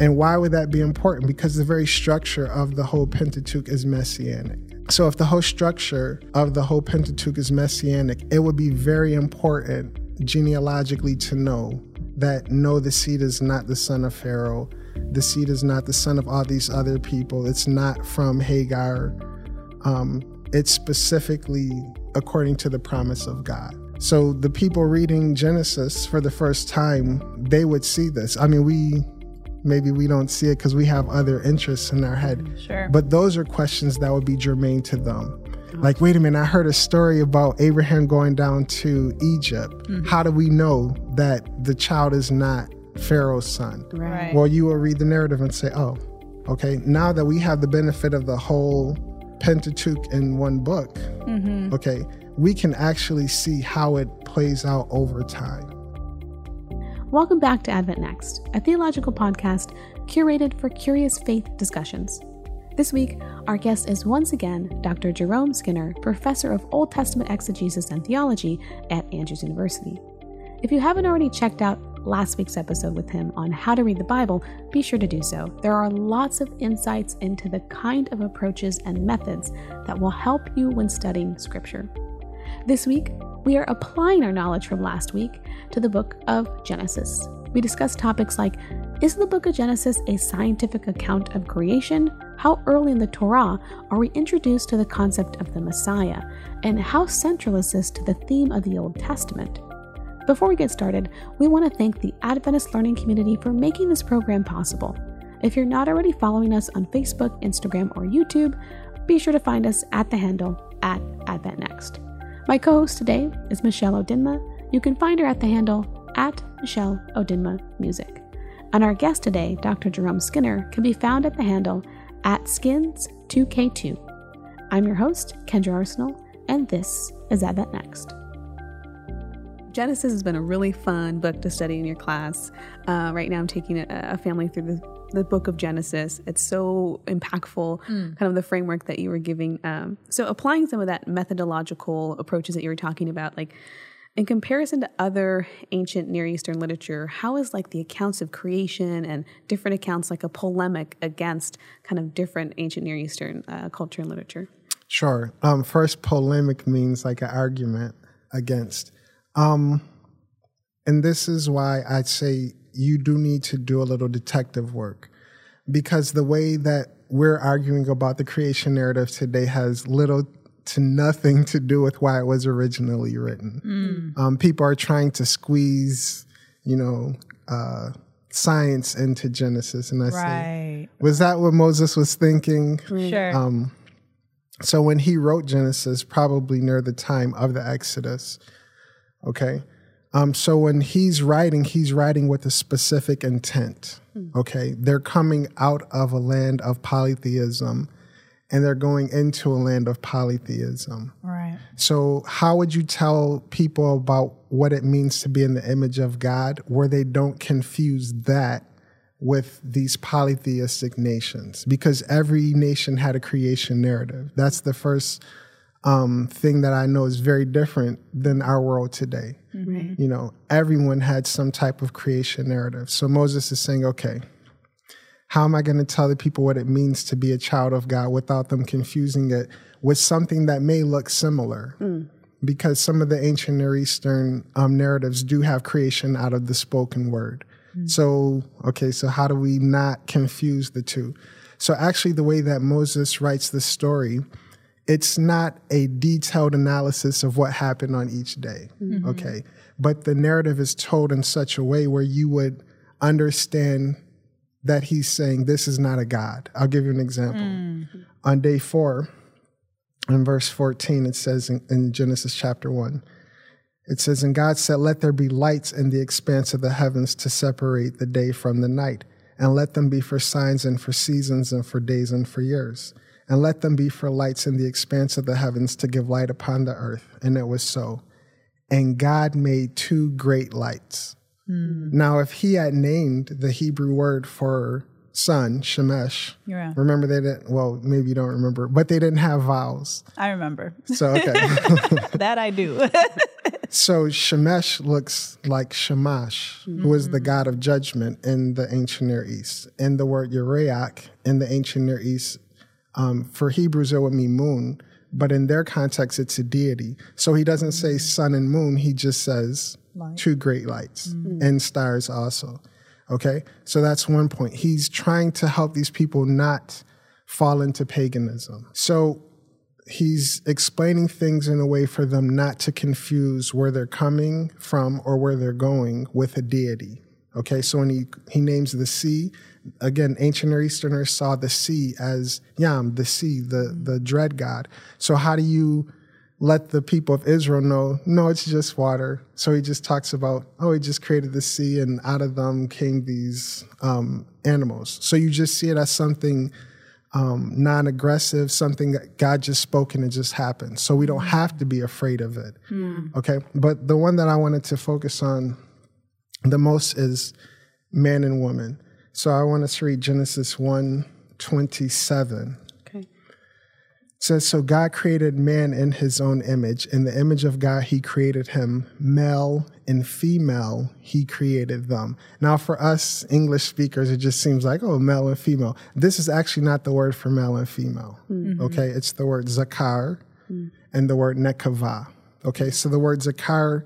And why would that be important? Because the very structure of the whole Pentateuch is messianic. So, if the whole structure of the whole Pentateuch is messianic, it would be very important genealogically to know that no, the seed is not the son of Pharaoh. The seed is not the son of all these other people. It's not from Hagar. Um, it's specifically according to the promise of God. So the people reading Genesis for the first time, they would see this. I mean, we maybe we don't see it because we have other interests in our head. Sure. But those are questions that would be germane to them. Like, wait a minute, I heard a story about Abraham going down to Egypt. Mm-hmm. How do we know that the child is not Pharaoh's son? Right. Well, you will read the narrative and say, oh, okay, now that we have the benefit of the whole Pentateuch in one book, Mm-hmm. okay, we can actually see how it plays out over time. Welcome back to Advent Next, a theological podcast curated for curious faith discussions. This week, our guest is once again Dr. Jerome Skinner, professor of Old Testament exegesis and theology at Andrews University. If you haven't already checked out last week's episode with him on how to read the Bible, be sure to do so. There are lots of insights into the kind of approaches and methods that will help you when studying Scripture. This week, we are applying our knowledge from last week to the book of Genesis. We discuss topics like Is the book of Genesis a scientific account of creation? How early in the Torah are we introduced to the concept of the Messiah? And how central is this to the theme of the Old Testament? Before we get started, we want to thank the Adventist Learning Community for making this program possible. If you're not already following us on Facebook, Instagram, or YouTube, be sure to find us at the handle at AdventNext. My co host today is Michelle Odinma. You can find her at the handle at Michelle Odinma Music. And our guest today, Dr. Jerome Skinner, can be found at the handle at Skinz2K2. I'm your host, Kendra Arsenault, and this is Advent Next. Genesis has been a really fun book to study in your class. Uh, right now, I'm taking a, a family through the, the book of Genesis. It's so impactful, kind of the framework that you were giving. Um, so, applying some of that methodological approaches that you were talking about, like in comparison to other ancient Near Eastern literature, how is like the accounts of creation and different accounts like a polemic against kind of different ancient Near Eastern uh, culture and literature? Sure. Um, first, polemic means like an argument against. Um, and this is why I'd say you do need to do a little detective work because the way that we're arguing about the creation narrative today has little to nothing to do with why it was originally written. Um, people are trying to squeeze, you know, uh, science into Genesis. And I say, was that what Moses was thinking? Sure. Um, so when he wrote Genesis, probably near the time of the Exodus, okay. Um, so when he's writing, he's writing with a specific intent. Okay, they're coming out of a land of polytheism, and they're going into a land of polytheism. right. So, how would you tell people about what it means to be in the image of God where they don't confuse that with these polytheistic nations? Because every nation had a creation narrative. That's the first um, thing that I know is very different than our world today. You know, everyone had some type of creation narrative. So, Moses is saying, okay, how am I going to tell the people what it means to be a child of God without them confusing it with something that may look similar? Because some of the ancient Near Eastern um, narratives do have creation out of the spoken word. So, okay, so how do we not confuse the two? So, actually, the way that Moses writes the story, it's not a detailed analysis of what happened on each day, mm-hmm. okay? But the narrative is told in such a way where you would understand that he's saying this is not a God. I'll give you an example. Mm-hmm. On day four, in verse 14, it says in, in Genesis chapter 1, it says, And God said, Let there be lights in the expanse of the heavens to separate the day from the night, and let them be for signs and for seasons and for days and for years. And let them be for lights in the expanse of the heavens to give light upon the earth. And it was so. And God made two great lights. Now, if he had named the Hebrew word for sun, Shemesh, Yeah. remember they didn't, well, maybe you don't remember, but they didn't have vowels. I remember. So, okay. that I do. So Shemesh looks like Shamash, mm-hmm. who is the god of judgment in the ancient Near East. And the word Uriach in the ancient Near East, um, for Hebrews, it would mean moon, but in their context, it's a deity. So he doesn't say sun and moon, he just says Light. two great lights mm-hmm. and stars also. Okay? So that's one point. He's trying to help these people not fall into paganism. So he's explaining things in a way for them not to confuse where they're coming from or where they're going with a deity. Okay, so when he, he names the sea, again, ancient Near Easterners saw the sea as Yam, the sea, the, the dread god. So how do you let the people of Israel know, no, it's just water. So he just talks about, oh, he just created the sea and out of them came these um, animals. So you just see it as something um, non aggressive, something that God just spoke and it just happened. So we don't mm. have to be afraid of it. Mm. Okay. But the one that I wanted to focus on the most is man and woman. So I want us to read Genesis 1 27 says, So God created man in his own image. In the image of God, he created him. Male and female, he created them. Now, for us English speakers, it just seems like, oh, male and female. This is actually not the word for male and female. Mm-hmm. Okay, it's the word zakar mm-hmm. and the word nekava. Okay, so the word zakar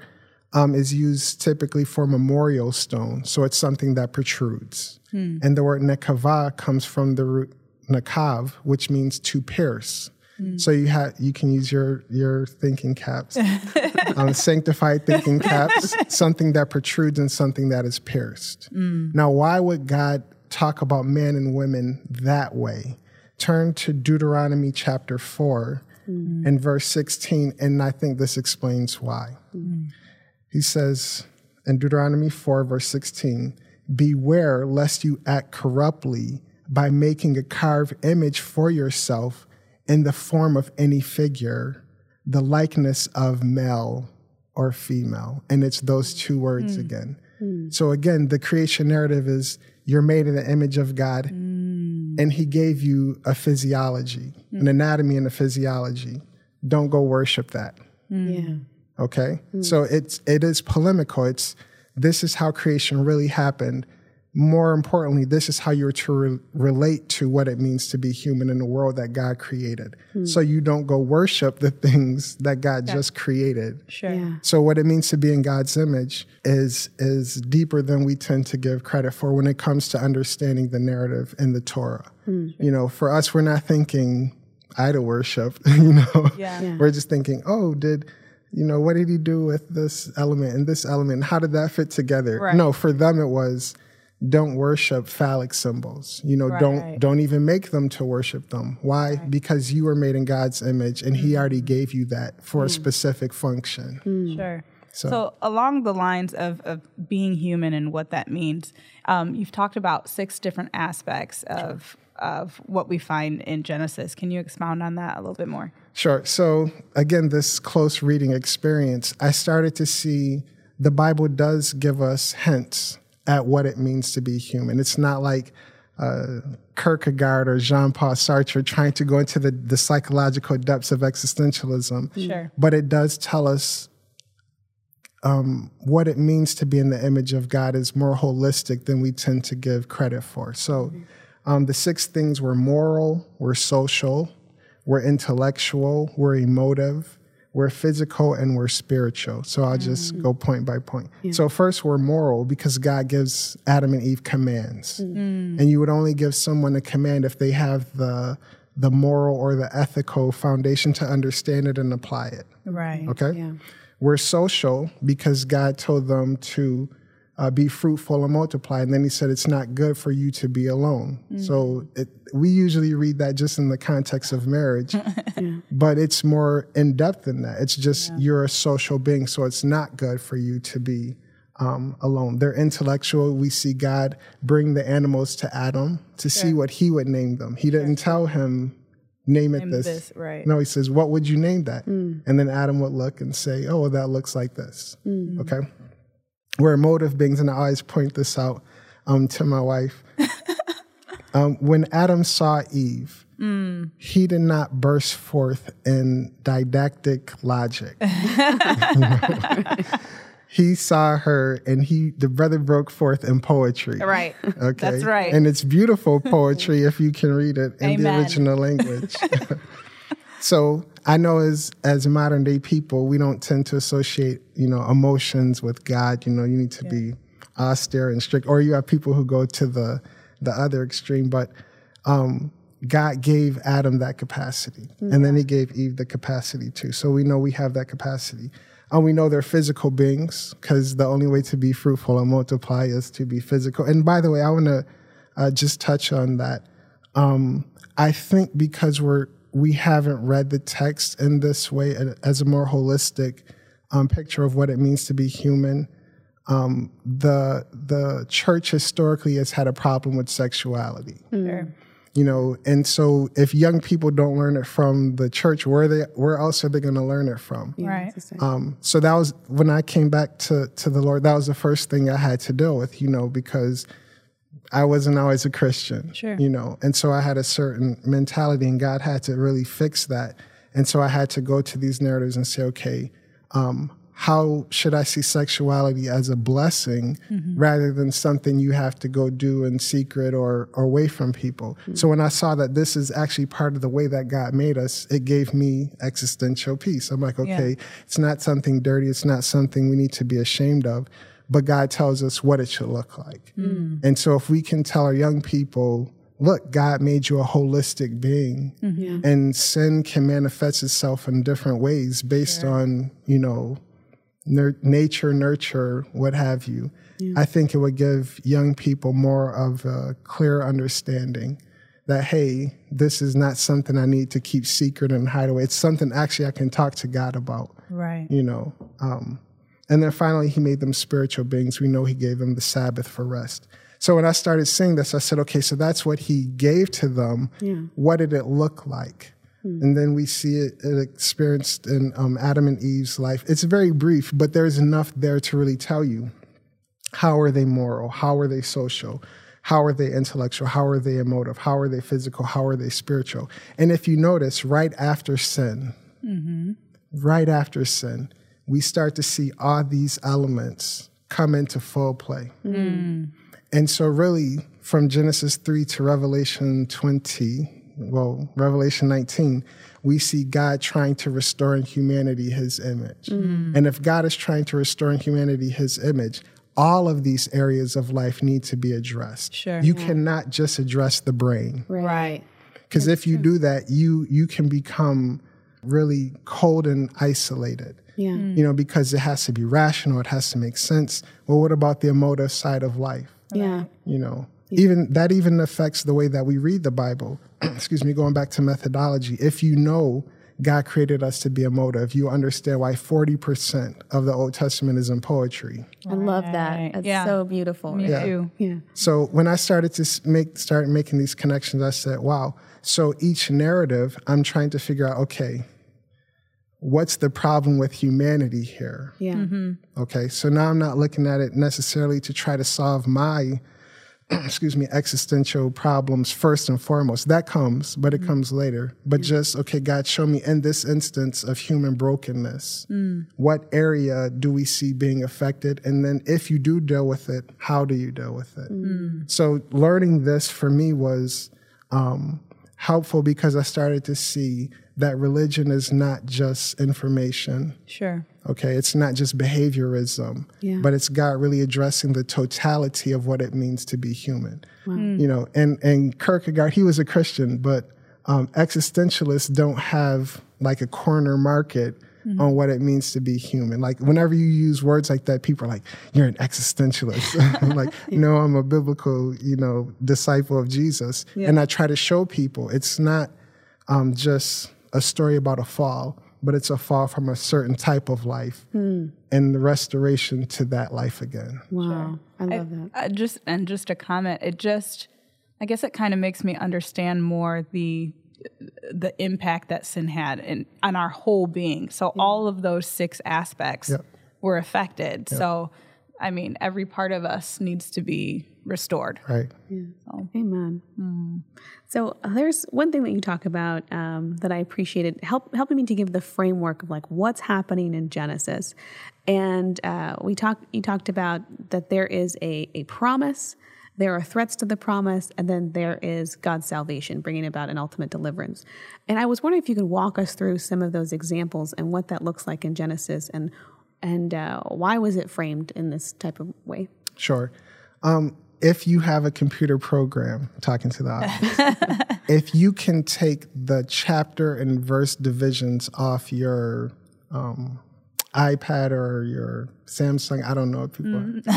um, is used typically for memorial stone. So it's something that protrudes. Mm. And the word nekava comes from the root nakav, which means to pierce. Mm. So you have you can use your your thinking caps, um, sanctified thinking caps, something that protrudes and something that is pierced. Mm. Now, why would God talk about men and women that way? Turn to Deuteronomy chapter four mm. and verse sixteen, and I think this explains why. Mm. He says in Deuteronomy four verse sixteen, "Beware lest you act corruptly." By making a carved image for yourself in the form of any figure, the likeness of male or female. And it's those two words mm. again. Mm. So again, the creation narrative is you're made in the image of God, mm. and He gave you a physiology, an hmm. anatomy and a physiology. Don't go worship that. Hmm. Yeah. Okay? Hmm. So it's it is polemical. It's this is how creation really happened more importantly, this is how you're to re- relate to what it means to be human in the world that God created. Hmm. So you don't go worship the things that God yeah. just created. Sure. Yeah. So what it means to be in God's image is is deeper than we tend to give credit for when it comes to understanding the narrative in the Torah. Hmm. You know, for us, we're not thinking idol worship. You know, yeah. yeah. we're just thinking, oh, did you know what did he do with this element and this element? How did that fit together? Right. No, for them it was don't worship phallic symbols. You know, right. don't don't even make them to worship them. Why? Right. Because you were made in God's image and he already gave you that for mm. a specific function. Mm. Sure. So, so, along the lines of, of being human and what that means, um, you've talked about six different aspects of of what we find in Genesis. Can you expound on that a little bit more? Sure. So again, this close reading experience, I started to see the Bible does give us hints at what it means to be human. It's not like uh, Kierkegaard or Jean Paul Sartre trying to go into the, the psychological depths of existentialism. Sure. But it does tell us um, what it means to be in the image of God is more holistic than we tend to give credit for. So um, the six things were moral, were social, were intellectual, we're emotive, we're physical and we're spiritual. So I'll just mm. go point by point. Yeah. So first we're moral because God gives Adam and Eve commands. Mm. And you would only give someone a command if they have the the moral or the ethical foundation to understand it and apply it. Right. Okay? Yeah. We're social because God told them to uh, be fruitful and multiply. And then he said, it's not good for you to be alone. Mm. So it, we usually read that just in the context of marriage, yeah. but it's more in depth than that. It's just yeah. you're a social being, so it's not good for you to be um, alone. They're intellectual. We see God bring the animals to Adam to sure. see what he would name them. He didn't tell him, name it name this. this. Right. No, he says, what would you name that? Mm. And then Adam would look and say, oh, that looks like this. Mm. Okay we're emotive beings, and I always point this out um, to my wife. um, when Adam saw Eve, mm. he did not burst forth in didactic logic. he saw her and he the brother broke forth in poetry. Right. Okay. That's right. And it's beautiful poetry if you can read it in Amen. the original language. So I know as as modern day people, we don't tend to associate, you know, emotions with God. You know, you need to yeah. be austere and strict. Or you have people who go to the the other extreme. But um, God gave Adam that capacity, mm-hmm. and then He gave Eve the capacity too. So we know we have that capacity. And we know they're physical beings because the only way to be fruitful and multiply is to be physical. And by the way, I want to uh, just touch on that. Um, I think because we're we haven't read the text in this way as a more holistic um, picture of what it means to be human. Um, the the church historically has had a problem with sexuality. Sure. You know and so if young people don't learn it from the church where they where else are they going to learn it from? Yeah, right. um, so that was when i came back to to the lord that was the first thing i had to deal with you know because i wasn't always a christian sure. you know and so i had a certain mentality and god had to really fix that and so i had to go to these narratives and say okay um, how should I see sexuality as a blessing mm-hmm. rather than something you have to go do in secret or, or away from people? Mm-hmm. So when I saw that this is actually part of the way that God made us, it gave me existential peace. I'm like, okay, yeah. it's not something dirty, it's not something we need to be ashamed of, but God tells us what it should look like. Mm. And so if we can tell our young people, look, God made you a holistic being, mm-hmm. and sin can manifest itself in different ways based sure. on, you know, nature, nurture, what have you. Yeah. I think it would give young people more of a clear understanding that, hey, this is not something I need to keep secret and hide away. It's something actually I can talk to God about. Right. You know. Um, and then finally, he made them spiritual beings. We know he gave them the Sabbath for rest. So when I started seeing this, I said, okay, so that's what he gave to them. Yeah. What did it look like? Hmm. And then we see it, it experienced in um, Adam and Eve's life. It's very brief, but there's enough there to really tell you how are they moral? How are they social? How are they intellectual? How are they emotive? How are they physical? How are they spiritual? And if you notice, right after sin, mm-hmm. right after sin, we start to see all these elements come into full play. Mm. And so, really, from Genesis 3 to Revelation 20, well, Revelation 19, we see God trying to restore in humanity his image. Mm-hmm. And if God is trying to restore in humanity his image, all of these areas of life need to be addressed. Sure. You yeah. cannot just address the brain. Right. Because if you true. do that, you you can become really cold and isolated. Yeah. Mm. You know, because it has to be rational, it has to make sense. Well, what about the emotive side of life? Yeah. You know, even that even affects the way that we read the Bible. Excuse me, going back to methodology. If you know God created us to be emotive, you understand why 40% of the Old Testament is in poetry. I love that. It's yeah. so beautiful. Me yeah. too. Yeah. So when I started to make start making these connections, I said, wow. So each narrative, I'm trying to figure out, okay, what's the problem with humanity here? Yeah. Mm-hmm. Okay. So now I'm not looking at it necessarily to try to solve my excuse me, existential problems first and foremost. That comes, but it mm. comes later. But just, okay, God, show me in this instance of human brokenness, mm. what area do we see being affected? And then if you do deal with it, how do you deal with it? Mm. So learning this for me was um, helpful because I started to see that religion is not just information. Sure. Okay, it's not just behaviorism, yeah. but it's God really addressing the totality of what it means to be human. Wow. Mm. You know, and and Kierkegaard, he was a Christian, but um, existentialists don't have like a corner market mm-hmm. on what it means to be human. Like whenever you use words like that, people are like, "You're an existentialist." I'm like, yeah. "No, I'm a biblical, you know, disciple of Jesus." Yeah. And I try to show people it's not um, just a story about a fall, but it's a fall from a certain type of life mm. and the restoration to that life again. Wow. Sure. I love I, that. I just and just a comment, it just I guess it kind of makes me understand more the the impact that sin had in on our whole being. So yeah. all of those six aspects yep. were affected. Yep. So I mean, every part of us needs to be restored. Right. Amen. So uh, there's one thing that you talk about um, that I appreciated, help, helping me to give the framework of like what's happening in Genesis, and uh, we talked. You talked about that there is a a promise, there are threats to the promise, and then there is God's salvation, bringing about an ultimate deliverance. And I was wondering if you could walk us through some of those examples and what that looks like in Genesis, and and uh, why was it framed in this type of way? Sure. Um, if you have a computer program, talking to the audience, if you can take the chapter and verse divisions off your um, iPad or your Samsung, I don't know if people.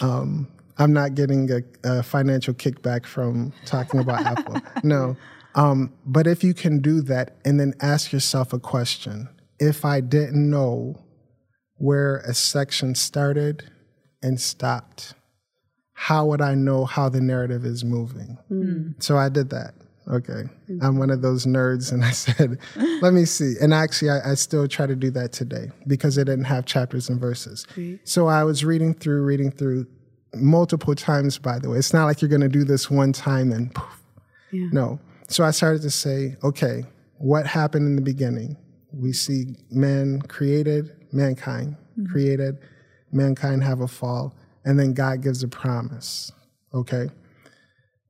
um, I'm not getting a, a, financial kickback from talking about Apple. No. Um, but if you can do that and then ask yourself a question if I didn't know where a section started and stopped, how would I know how the narrative is moving? Mm. So I did that. Okay. Mm-hmm. I'm one of those nerds, and I said, let me see. And actually, I, I, still try to do that today because it didn't have chapters and verses. So I was reading through, reading through multiple times, by the way. It's not like you're going to do this one time and poof. Yeah. No. So I started to say, okay, what happened in the beginning? We see man created, mankind mm-hmm. created, mankind have a fall and then God gives a promise. Okay.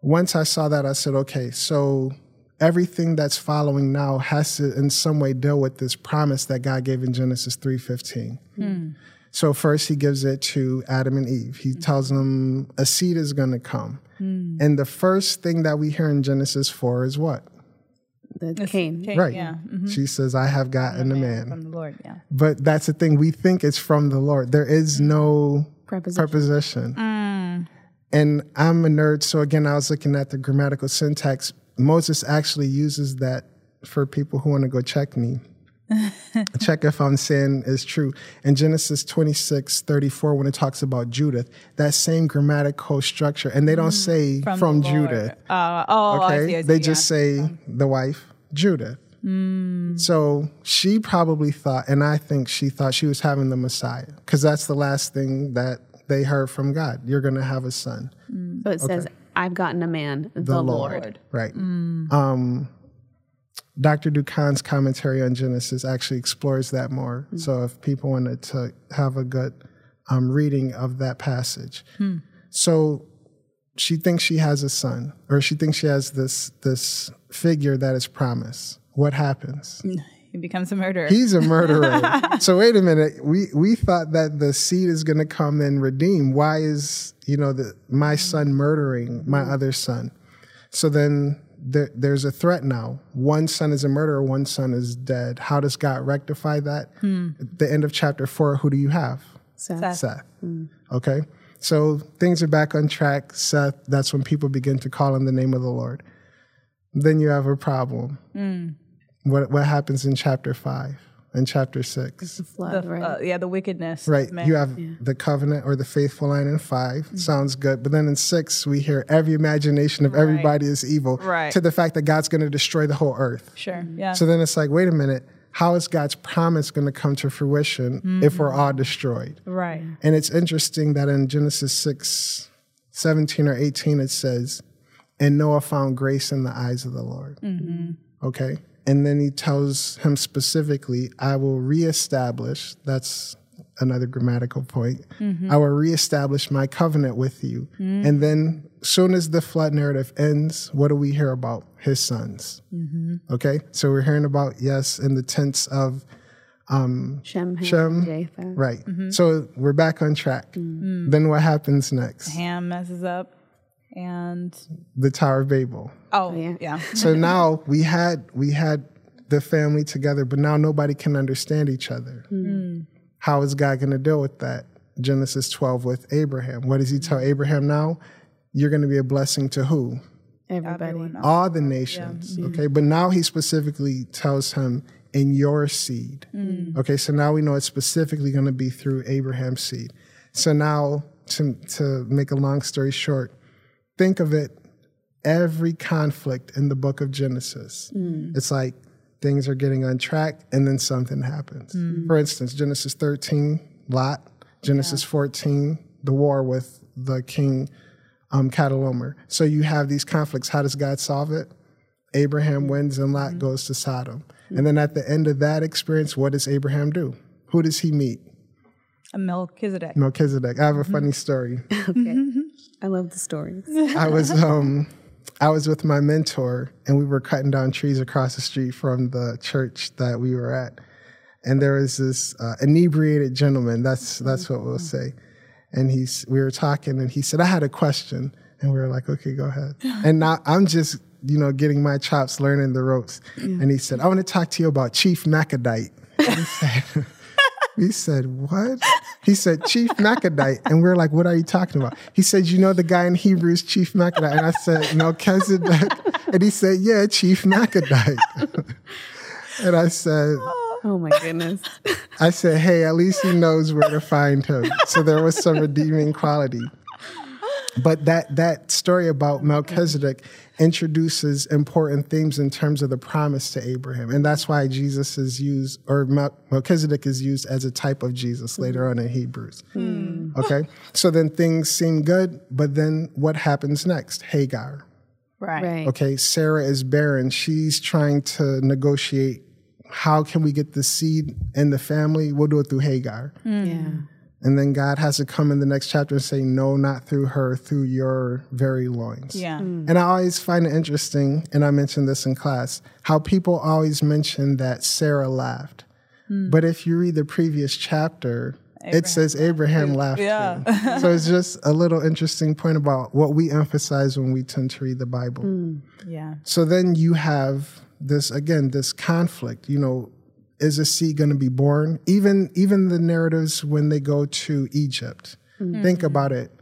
Once I saw that, I said, okay, so everything that's following now has to in some way deal with this promise that God gave in Genesis 3:15. Mm. So first he gives it to Adam and Eve. He tells them a seed is going to come. Mm. And the first thing that we hear in Genesis 4 is what? The Cain. Cain. Right. Yeah. Mm-hmm. She says, I have gotten a man. From the Lord, yeah. But that's the thing. We think it's from the Lord. There is no preposition. preposition. Mm. And I'm a nerd, so again, I was looking at the grammatical syntax. Moses actually uses that for people who want to go check me. check if I'm saying is true. In Genesis 26, 34, when it talks about Judith, that same grammatical structure, and they don't mm. say from, from Judith. Uh, oh, okay? See, they just yeah. say the wife, Judith. Mm. So she probably thought, and I think she thought she was having the Messiah, because that's the last thing that they heard from God. You're going to have a son. Mm. So it okay. says, I've gotten a man, the, the Lord. Lord. Right. Mm. Um, Dr. Doukhan's commentary on Genesis actually explores that more. Mm. So if people wanted to have a good um, reading of that passage. Hmm. So she thinks she has a son, or she thinks she has this this figure that is promised what happens? He becomes a murderer. He's a murderer. so wait a minute. We we thought that the seed is going to come and redeem. Why is you know the my son murdering my other son? So then there, there's a threat now. One son is a murderer. One son is dead. How does God rectify that? Hmm. At the end of chapter four. Who do you have? Seth. Seth. Seth. Hmm. Okay. So things are back on track. Seth. That's when people begin to call on the name of the Lord. Then you have a problem. Hmm what what happens in chapter five and chapter six. The flood, the, right? Uh, yeah, the wickedness. Right. You have yeah. the covenant or the faithful line in 5 mm-hmm. Sounds good. But then in six, we hear every imagination of right. everybody is evil. Right. To the fact that God's going to destroy the whole earth. Sure. Yeah. So then it's like, wait a minute. How is God's promise going to come to fruition mm-hmm. if we're all destroyed? Right. And it's interesting that in Genesis 6, 17 or 18, it says, And Noah found grace in the eyes of the Lord. Mm-hmm. Okay? And then he tells him specifically, I will reestablish, that's another grammatical point, mm-hmm. I will reestablish my covenant with you. Mm-hmm. And then, soon as the flood narrative ends, what do we hear about? His sons. Mm-hmm. Okay? So we're hearing about, yes, in the tense of um, Shem, Shem, Japheth. Right. Mm-hmm. So we're back on track. Mm-hmm. Then what happens next? Ham messes up and the Tower of Babel. Oh yeah, yeah. so now we had we had the family together, but now nobody can understand each other. Mm. How is God going to deal with that? Genesis 12 with Abraham. What does he tell Abraham now? You're going to be a blessing to who? Everybody. All the nations. Yeah. Okay. But now he specifically tells him, in your seed. Mm. Okay. So now we know it's specifically going to be through Abraham's seed. So now, to, to make a long story short, think of it every conflict in the book of Genesis. Mm. It's like things are getting on track and then something happens. Mm. For instance, Genesis 13, Lot, Genesis yeah. 14, the war with the king um, Chedorlaomer. So you have these conflicts. How does God solve it? Abraham wins and Lot goes to Sodom. And then at the end of that experience, what does Abraham do? Who does he meet? A Melchizedek. Melchizedek. I have a funny story. Okay. I love the stories. I was um I was with my mentor and we were cutting down trees across the street from the church that we were at. And there was this uh, inebriated gentleman, that's that's what we'll say. And he's we were talking and he said, I had a question. And we were like, okay, go ahead. And now I'm just, you know, getting my chops, learning the ropes. And he said, I want to talk to you about Chief Macadite. He said, we said, what? He said, Chief Macadite. And we are like, what are you talking about? He said, you know the guy in Hebrews, Chief Macadite? And I said, Melchizedek. And he said, yeah, Chief Macadite. and I said, Oh my goodness. I said, hey, at least he knows where to find him. So there was some redeeming quality. But that that story about Melchizedek introduces important themes in terms of the promise to Abraham, and that's why Jesus is used, or Melchizedek is used as a type of Jesus later on in Hebrews. Hmm. Okay, so then things seem good, but then what happens next? Hagar. Right. right. Okay, Sarah is barren. She's trying to negotiate how can we get the seed in the family? We'll do it through Hagar. Mm. Yeah. And then God has to come in the next chapter and say, No, not through her, through your very loins. Yeah. Mm. And I always find it interesting, and I mentioned this in class, how people always mention that Sarah laughed. Mm. But if you read the previous chapter, Abraham. it says Abraham laughed. Yeah. so it's just a little interesting point about what we emphasize when we tend to read the Bible. Mm. Yeah. So then you have this, again, this conflict, you know, is a seed going to be born? Even even the narratives when they go to Egypt. Mm-hmm. Think about it.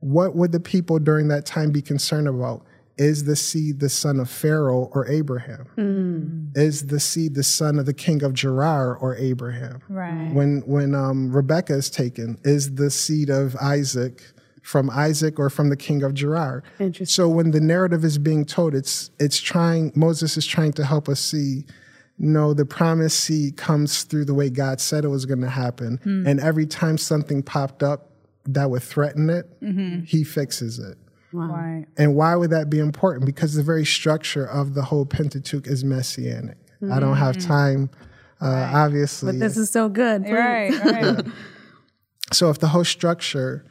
What would the people during that time be concerned about? Is the seed the son of Pharaoh or Abraham? Mm. Is the seed the son of the king of Gerar or Abraham? Right. When when um, Rebecca is taken, is the seed of Isaac from Isaac or from the king of Gerar? So when the narrative is being told, it's it's trying. Moses is trying to help us see no, the promised seed comes through the way God said it was going to happen. Mm. And every time something popped up that would threaten it, mm-hmm. he fixes it. Wow. Right. And why would that be important? Because the very structure of the whole Pentateuch is messianic. Mm-hmm. I don't have mm. time, uh, right. obviously. But this is so good. Right, right. so if the whole structure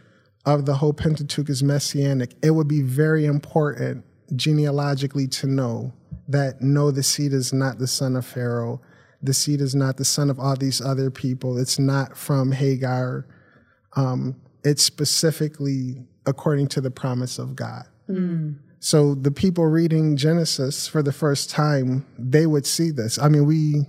of the whole Pentateuch is messianic, it would be very important genealogically to know that no, the seed is not the son of Pharaoh. The seed is not the son of all these other people. It's not from Hagar. Um, it's specifically according to the promise of God. Mm. So the people reading Genesis for the first time, they would see this. I mean, we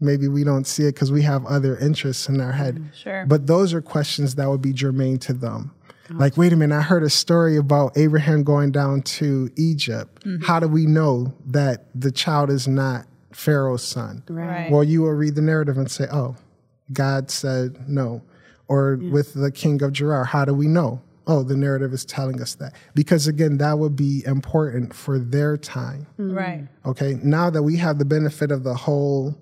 maybe we don't see it because we have other interests in our head. Mm, sure. But those are questions that would be germane to them. Like, wait a minute, I heard a story about Abraham going down to Egypt. Mm-hmm. How do we know that the child is not Pharaoh's son? Right. Well, you will read the narrative and say, oh, God said no. Or yeah. with the king of Gerar, how do we know? Oh, the narrative is telling us that. Because again, that would be important for their time. Mm-hmm. Right. Okay. Now that we have the benefit of the whole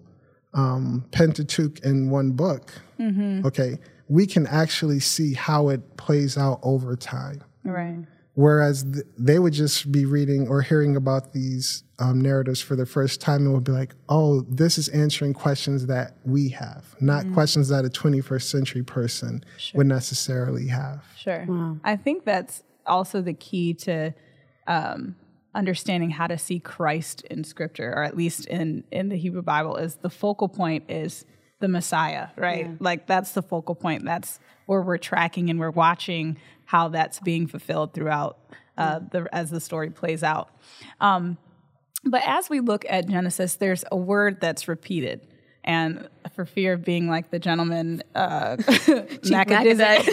um, Pentateuch in one book, mm-hmm. okay, we can actually see how it plays out over time. Right. Whereas th- they would just be reading or hearing about these um, narratives for the first time and would be like, oh, this is answering questions that we have, not mm-hmm. questions that a 21st century person sure. would necessarily have. Sure. Wow. I think that's also the key to um, understanding how to see Christ in Scripture, or at least in, in the Hebrew Bible, is the focal point is the Messiah, right? Yeah. Like that's the focal point. That's where we're tracking and we're watching how that's being fulfilled throughout uh, the as the story plays out. Um, but as we look at Genesis, there's a word that's repeated. And for fear of being like the gentleman, uh, Macadizek.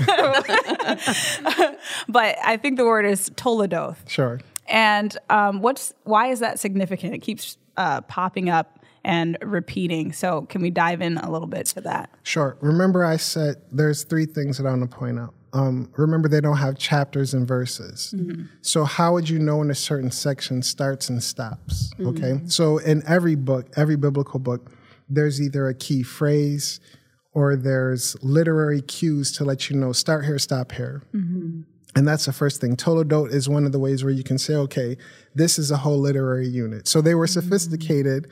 but I think the word is Toledoth. Sure. And um, what's why is that significant? It keeps uh, popping up and repeating. So, can we dive in a little bit to that? Sure. Remember, I said there's three things that I want to point out. Um, remember, they don't have chapters and verses. Mm-hmm. So, how would you know when a certain section starts and stops? Mm-hmm. Okay. So, in every book, every biblical book, there's either a key phrase or there's literary cues to let you know start here, stop here. Mm-hmm. And that's the first thing. Toledot is one of the ways where you can say, okay, this is a whole literary unit. So they were sophisticated,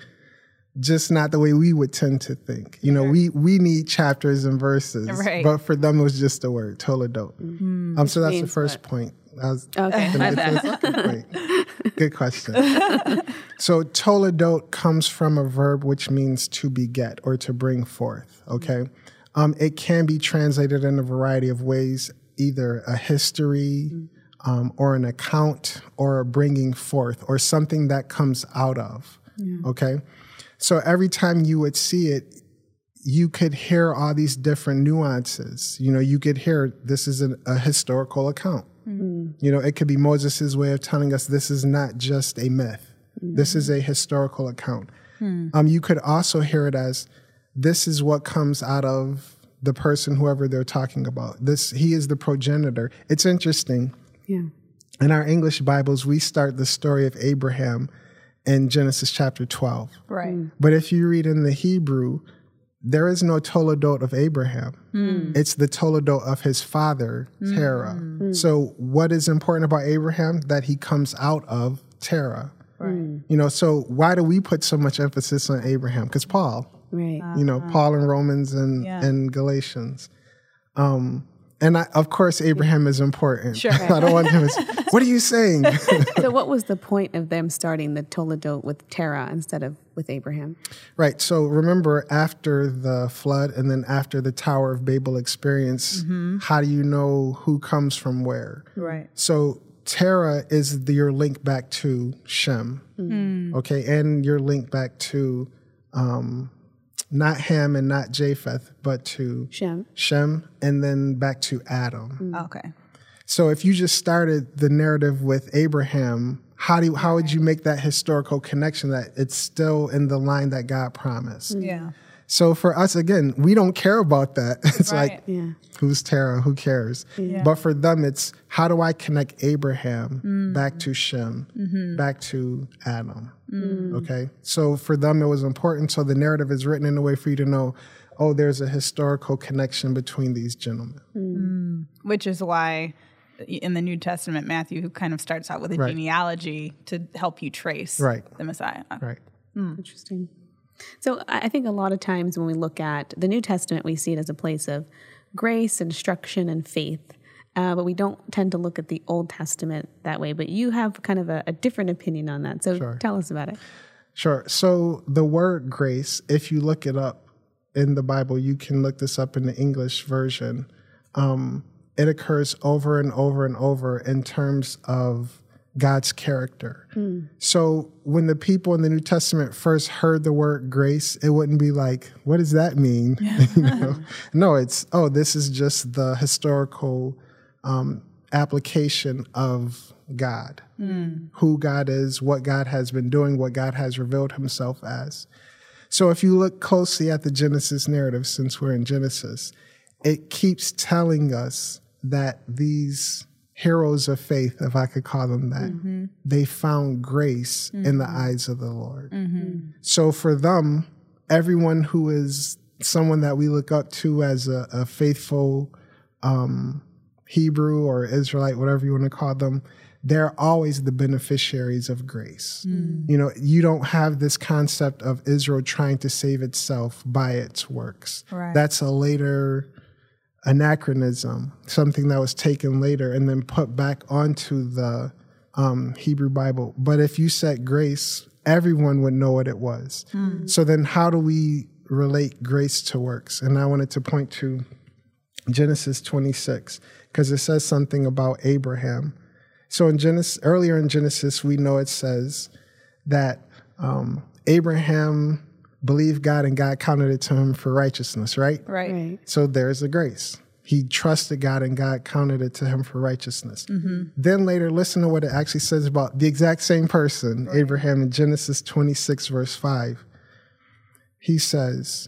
just not the way we would tend to think. You know, we we need chapters and verses, Right. but for them it was just a word, Toledot. Um, so that's the first what? point. I was Okay, gonna my bad. point. Good question. so toledot comes from a verb which means to beget or to bring forth. Okay, um, it can be translated in a variety of ways, either a history. Um, or an account, or a bringing forth, or something that comes out of. Okay, so every time you would see it, you could hear all these different nuances. You know, you could hear this is an, a historical account. You know, it could be Moses' way of telling us this is not just a myth. This is a historical account. Um, you could also hear it as this is what comes out of the person, whoever they're talking about. This he is the progenitor. It's interesting. Yeah. In our English Bibles, we start the story of Abraham in Genesis chapter 12. Right. Mm. But if you read in the Hebrew, there is no Toledot of Abraham. Mm. It's the Toledot of his father, mm. Terah. So, what is important about Abraham? That he comes out of Terah. Right. You know, so why do we put so much emphasis on Abraham? Because Paul, Right. you know, Paul and Romans and, Yeah. and Galatians. Um, and I, of course, Abraham is important. Sure. I don't want him to, what are you saying? so, what was the point of them starting the Toledot with Terah instead of with Abraham? Right. So remember, after the flood and then after the Tower of Babel experience, how do you know who comes from where? Right. So Terah is the, your link back to Shem. Okay. And your link back to um, not Ham and not Japheth, but to Shem. Shem and then back to Adam. Mm. Oh, okay. So if you just started the narrative with Abraham, how do you, how would you make that historical connection that it's still in the line that God promised? Yeah. So for us, again, we don't care about that. It's Right. like, Yeah. who's Terah? Who cares? But for them, it's how do I connect Abraham mm. back to Shem, mm-hmm. back to Adam? Mm. Okay. So for them, it was important. So the narrative is written in a way for you to know, oh, there's a historical connection between these gentlemen. Mm. Which is why in the New Testament, Matthew kind of starts out with a Right. genealogy to help you trace Right. the Messiah. Right. Interesting. So I think a lot of times when we look at the New Testament, we see it as a place of grace, instruction, and faith. Uh, but we don't tend to look at the Old Testament that way. But you have kind of a, a different opinion on that. So Sure. tell us about it. Sure. So the word grace, if you look it up in the Bible, you can look this up in the English version. Um, it occurs over and over and over in terms of God's character. So when the people in the New Testament first heard the word grace, it wouldn't be like, what does that mean? You know? No, it's, oh, this is just the historical um, application of God, who God is, what God has been doing, what God has revealed himself as. So if you look closely at the Genesis narrative, since we're in Genesis, it keeps telling us that these heroes of faith, if I could call them that, mm-hmm. they found grace in the mm-hmm. eyes of the Lord. Mm-hmm. So for them, everyone who is someone that we look up to as a, a faithful um, Hebrew or Israelite, whatever you want to call them, they're always the beneficiaries of grace. Mm. You know, you don't have this concept of Israel trying to save itself by its works. Right. That's a later anachronism, something that was taken later and then put back onto the um, Hebrew Bible. But if you said grace, everyone would know what it was. So then, how do we relate grace to works? And I wanted to point to Genesis 26 because it says something about Abraham. So in Genesis, earlier in Genesis, we know it says that um, Abraham believed God and God counted it to him for righteousness, right? Right. Right. So there's the grace. He trusted God and God counted it to him for righteousness. Mm-hmm. Then later, listen to what it actually says about the exact same person, Abraham, in Genesis 26, verse 5. He says,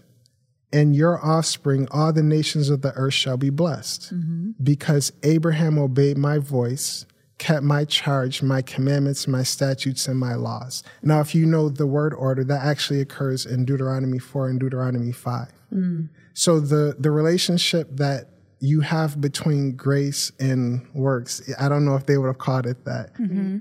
And your offspring, all the nations of the earth shall be blessed, mm-hmm. because Abraham obeyed my voice, kept my charge, my commandments, my statutes, and my laws. Now, if you know the word order, that actually occurs in Deuteronomy 4 and Deuteronomy 5. So the the relationship that you have between grace and works, I don't know if they would have called it that, mm-hmm.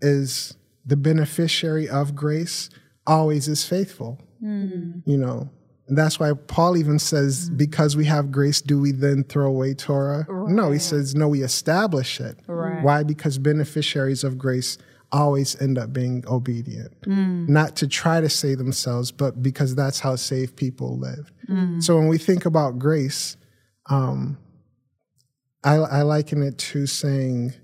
is the beneficiary of grace always is faithful. Mm-hmm. You know, and that's why Paul even says, mm-hmm. because we have grace, do we then throw away Torah? Right. No, he says, no, we establish it. Right. Why? Because beneficiaries of grace always end up being obedient. Mm. Not to try to save themselves, but because that's how saved people lived. Mm. So when we think about grace, um, I, I liken it to saying,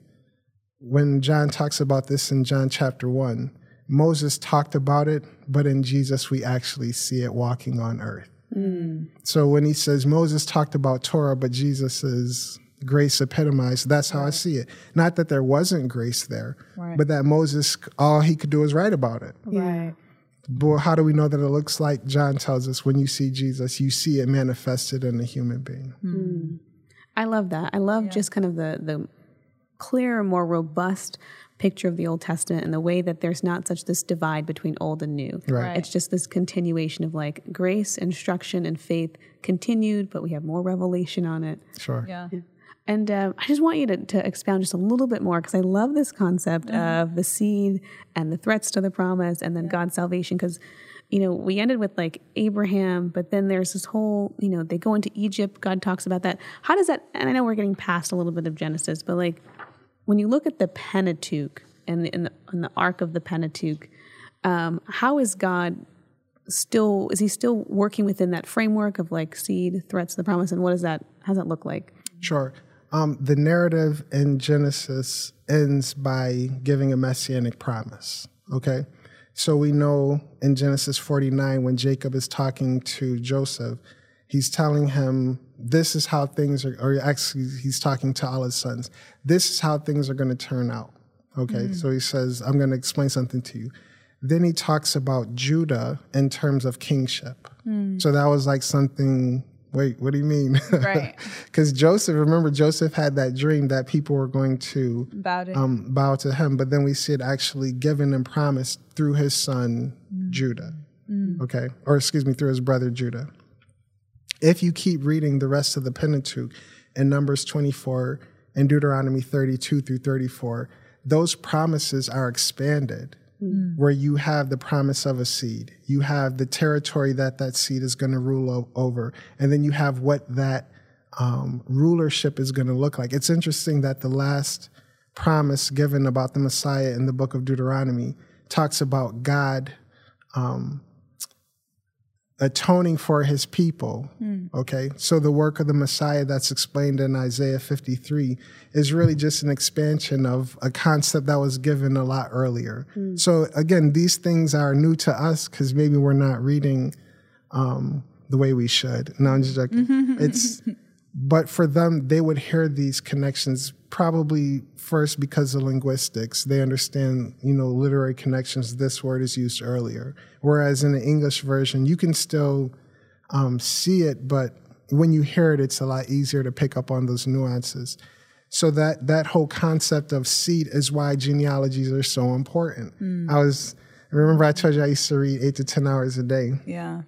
when John talks about this in John chapter 1, Moses talked about it, but in Jesus we actually see it walking on earth. Mm. So when he says Moses talked about Torah, but Jesus is grace epitomized, that's how right. I see it. Not that there wasn't grace there, right. but that Moses, all he could do is write about it. Right. But how do we know that it looks like John tells us when you see Jesus, you see it manifested in a human being? Mm. I love that. I love yeah. just kind of the the clearer, more robust picture of the Old Testament and the way that there's not such this divide between old and new. Right. It's just this continuation of like grace, instruction, and faith continued, but we have more revelation on it. Sure. Yeah. yeah. And uh, I just want you to, to expound just a little bit more because I love this concept mm-hmm. of the seed and the threats to the promise and then yeah. God's salvation because you know, we ended with like Abraham, but then there's this whole, you know, they go into Egypt. God talks about that. How does that, and I know we're getting past a little bit of Genesis, but like when you look at the Pentateuch and the, and the, and the arc of the Pentateuch, um, how is God still is he still working within that framework of like seed threats the promise and what does that how does that look like? Sure. Um, the narrative in genesis ends by giving a messianic promise okay? So we know in genesis 49 when jacob is talking to joseph he's telling him this is how things are, or actually, he's talking to all his sons. This is how things are going to turn out. Okay, mm so he says, I'm going to explain something to you. Then he talks about Judah in terms of kingship. Mm. So that was like something. Wait, what do you mean? Right. Because Joseph, remember, Joseph had that dream that people were going to bow to, um, bow to him, but then we see it actually given and promised through his son mm. Judah. Mm. Okay, or excuse me, through his brother Judah if you keep reading the rest of the Pentateuch in Numbers 24 and Deuteronomy 32 through 34, those promises are expanded. Mm. Where you have the promise of a seed, you have the territory that that seed is going to rule over, and then you have what that um, rulership is going to look like. It's interesting that the last promise given about the Messiah in the book of Deuteronomy talks about God um, atoning for his people. Mm. Okay. So the work of the Messiah that's explained in Isaiah 53 is really just an expansion of a concept that was given a lot earlier. Mm. So again, these things are new to us because maybe we're not reading um, the way we should. No, I'm just joking. it's but for them, they would hear these connections probably first because of linguistics. They understand, you know, literary connections. This word is used earlier. Whereas in the English version, you can still um, see it, but when you hear it, it's a lot easier to pick up on those nuances. So that that whole concept of seed is why genealogies are so important. Mm. I was remember I told you I used to read eight to ten hours a day. Yeah.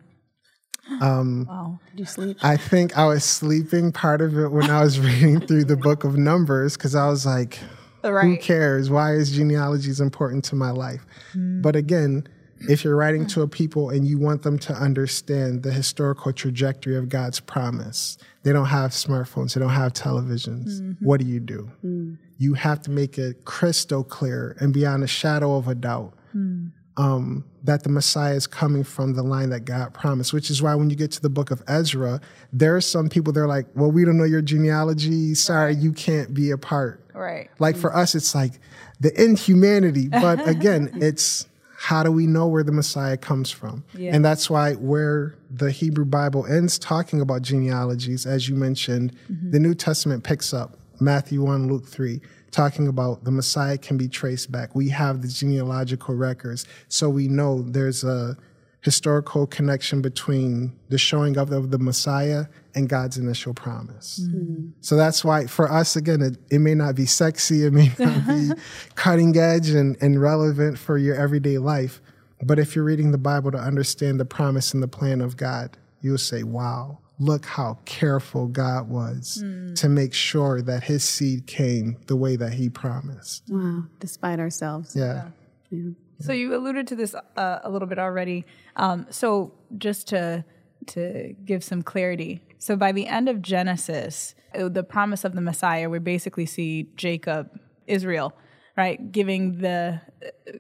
Um, wow. Did you sleep? I think I was sleeping part of it when I was reading through the book of Numbers because I was like, right. who cares? Why is genealogies important to my life? Mm. But again, if you're writing to a people and you want them to understand the historical trajectory of God's promise, they don't have smartphones, they don't have televisions. Mm-hmm. What do you do? Mm. You have to make it crystal clear and beyond a shadow of a doubt. Mm um, that the Messiah is coming from the line that God promised, which is why when you get to the book of Ezra, there are some people they're like, well, we don't know your genealogy. Sorry, right. you can't be a part. Right. Like for us, it's like the inhumanity. But again, it's how do we know where the Messiah comes from? Yeah. And that's why where the Hebrew Bible ends talking about genealogies, as you mentioned, mm-hmm. the New Testament picks up Matthew 1, Luke 3 talking about the Messiah can be traced back. We have the genealogical records, so we know there's a historical connection between the showing up of the Messiah and God's initial promise. Mm-hmm. So that's why, for us, again, it, it, may not be sexy, it may not be cutting edge and, and relevant for your everyday life. But if you're reading the Bible to understand the promise and the plan of God, you'll say, wow, look how careful God was mm. to make sure that his seed came the way that he promised. Wow, despite ourselves. Yeah. yeah. yeah. So you alluded to this uh, a little bit already. Um, so just to to give some clarity. So by the end of Genesis, uh, the promise of the Messiah, we basically see Jacob, Israel, right, giving the uh,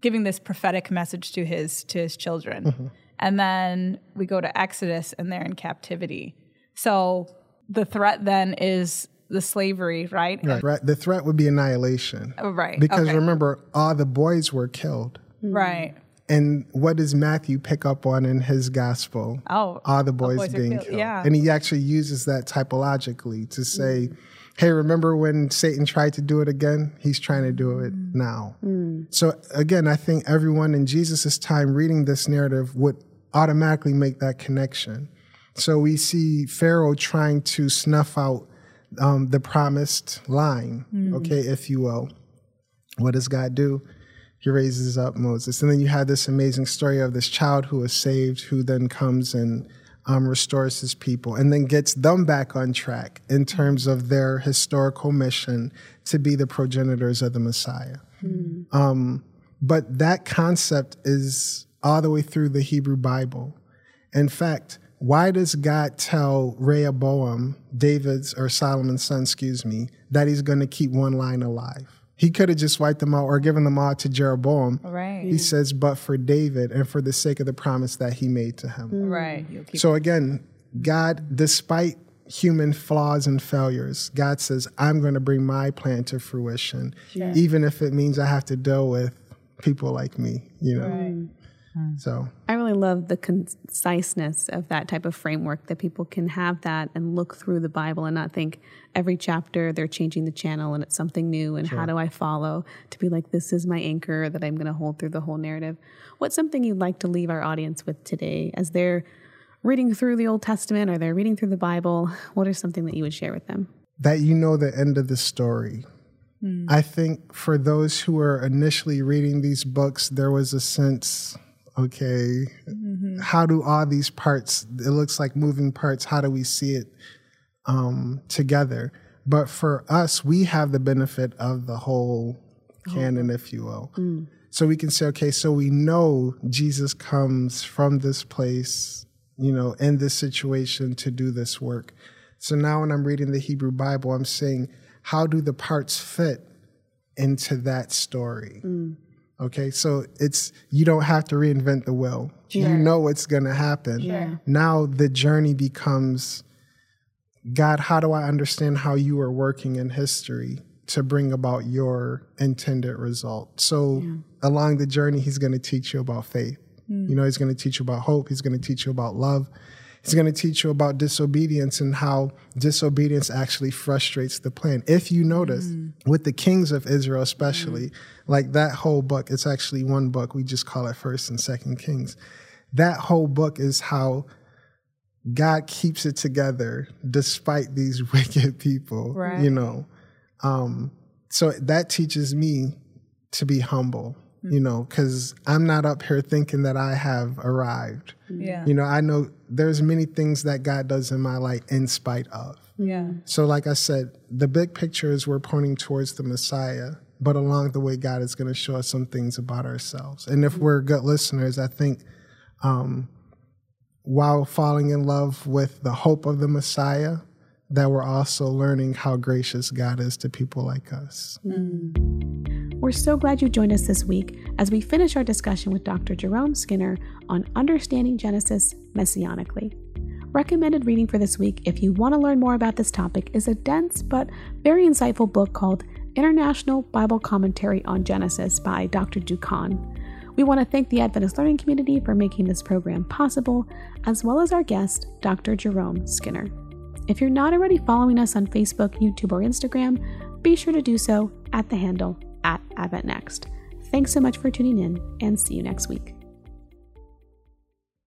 giving this prophetic message to his to his children. Mm-hmm. And then we go to Exodus and they're in captivity. So the threat then is the slavery, right? Right. right. The threat would be annihilation. Oh, right. Because okay. remember, all the boys were killed. Right. And what does Matthew pick up on in his gospel? Oh, all the boys, boys being killed. killed. Yeah. And he actually uses that typologically to say, mm. hey, remember when Satan tried to do it again? He's trying to do it mm. now. Mm. So again, I think everyone in Jesus' time reading this narrative would automatically make that connection. So we see Pharaoh trying to snuff out um, the promised line, mm. okay, if you will. What does God do? He raises up Moses. And then you have this amazing story of this child who is saved, who then comes and um, restores his people and then gets them back on track in terms of their historical mission to be the progenitors of the Messiah. Mm. Um, but that concept is all the way through the Hebrew Bible. In fact, why does God tell Rehoboam, David's or Solomon's son, excuse me, that he's going to keep one line alive? He could have just wiped them out or given them all to Jeroboam. Right. He says, but for David and for the sake of the promise that he made to him. Mm. Right. So again, God, despite human flaws and failures, God says, I'm going to bring my plan to fruition, sure. even if it means I have to deal with people like me, you know. Right. Hmm. So I really love the conciseness of that type of framework that people can have that and look through the Bible and not think every chapter they're changing the channel and it's something new and sure. how do I follow to be like this is my anchor that I'm going to hold through the whole narrative. What's something you'd like to leave our audience with today as they're reading through the Old Testament or they're reading through the Bible? What is something that you would share with them? That you know the end of the story. Mm. I think for those who were initially reading these books, there was a sense okay mm-hmm. how do all these parts it looks like moving parts how do we see it um, together but for us we have the benefit of the whole canon oh. if you will mm. so we can say okay so we know jesus comes from this place you know in this situation to do this work so now when i'm reading the hebrew bible i'm saying how do the parts fit into that story mm. Okay, so it's you don't have to reinvent the wheel. Sure. You know what's going to happen. Sure. Now the journey becomes God, how do I understand how you are working in history to bring about your intended result? So yeah. along the journey, He's going to teach you about faith. Mm. You know, He's going to teach you about hope. He's going to teach you about love. He's going to teach you about disobedience and how disobedience actually frustrates the plan. If you notice, mm. with the kings of Israel, especially, mm. like that whole book, it's actually one book. We just call it First and Second Kings. That whole book is how God keeps it together despite these wicked people, right. you know. Um, so that teaches me to be humble you know, because I'm not up here thinking that I have arrived. Yeah. You know, I know there's many things that God does in my life in spite of. Yeah. So, like I said, the big picture is we're pointing towards the Messiah, but along the way, God is going to show us some things about ourselves. And if we're good listeners, I think um, while falling in love with the hope of the Messiah, that we're also learning how gracious God is to people like us. Mm. We're so glad you joined us this week as we finish our discussion with Dr. Jerome Skinner on understanding Genesis messianically. Recommended reading for this week, if you want to learn more about this topic, is a dense but very insightful book called International Bible Commentary on Genesis by Dr. Doukhan. We want to thank the Adventist Learning Community for making this program possible, as well as our guest, Dr. Jerome Skinner. If you're not already following us on Facebook, YouTube, or Instagram, be sure to do so at the handle at Advent Next. Thanks so much for tuning in and see you next week.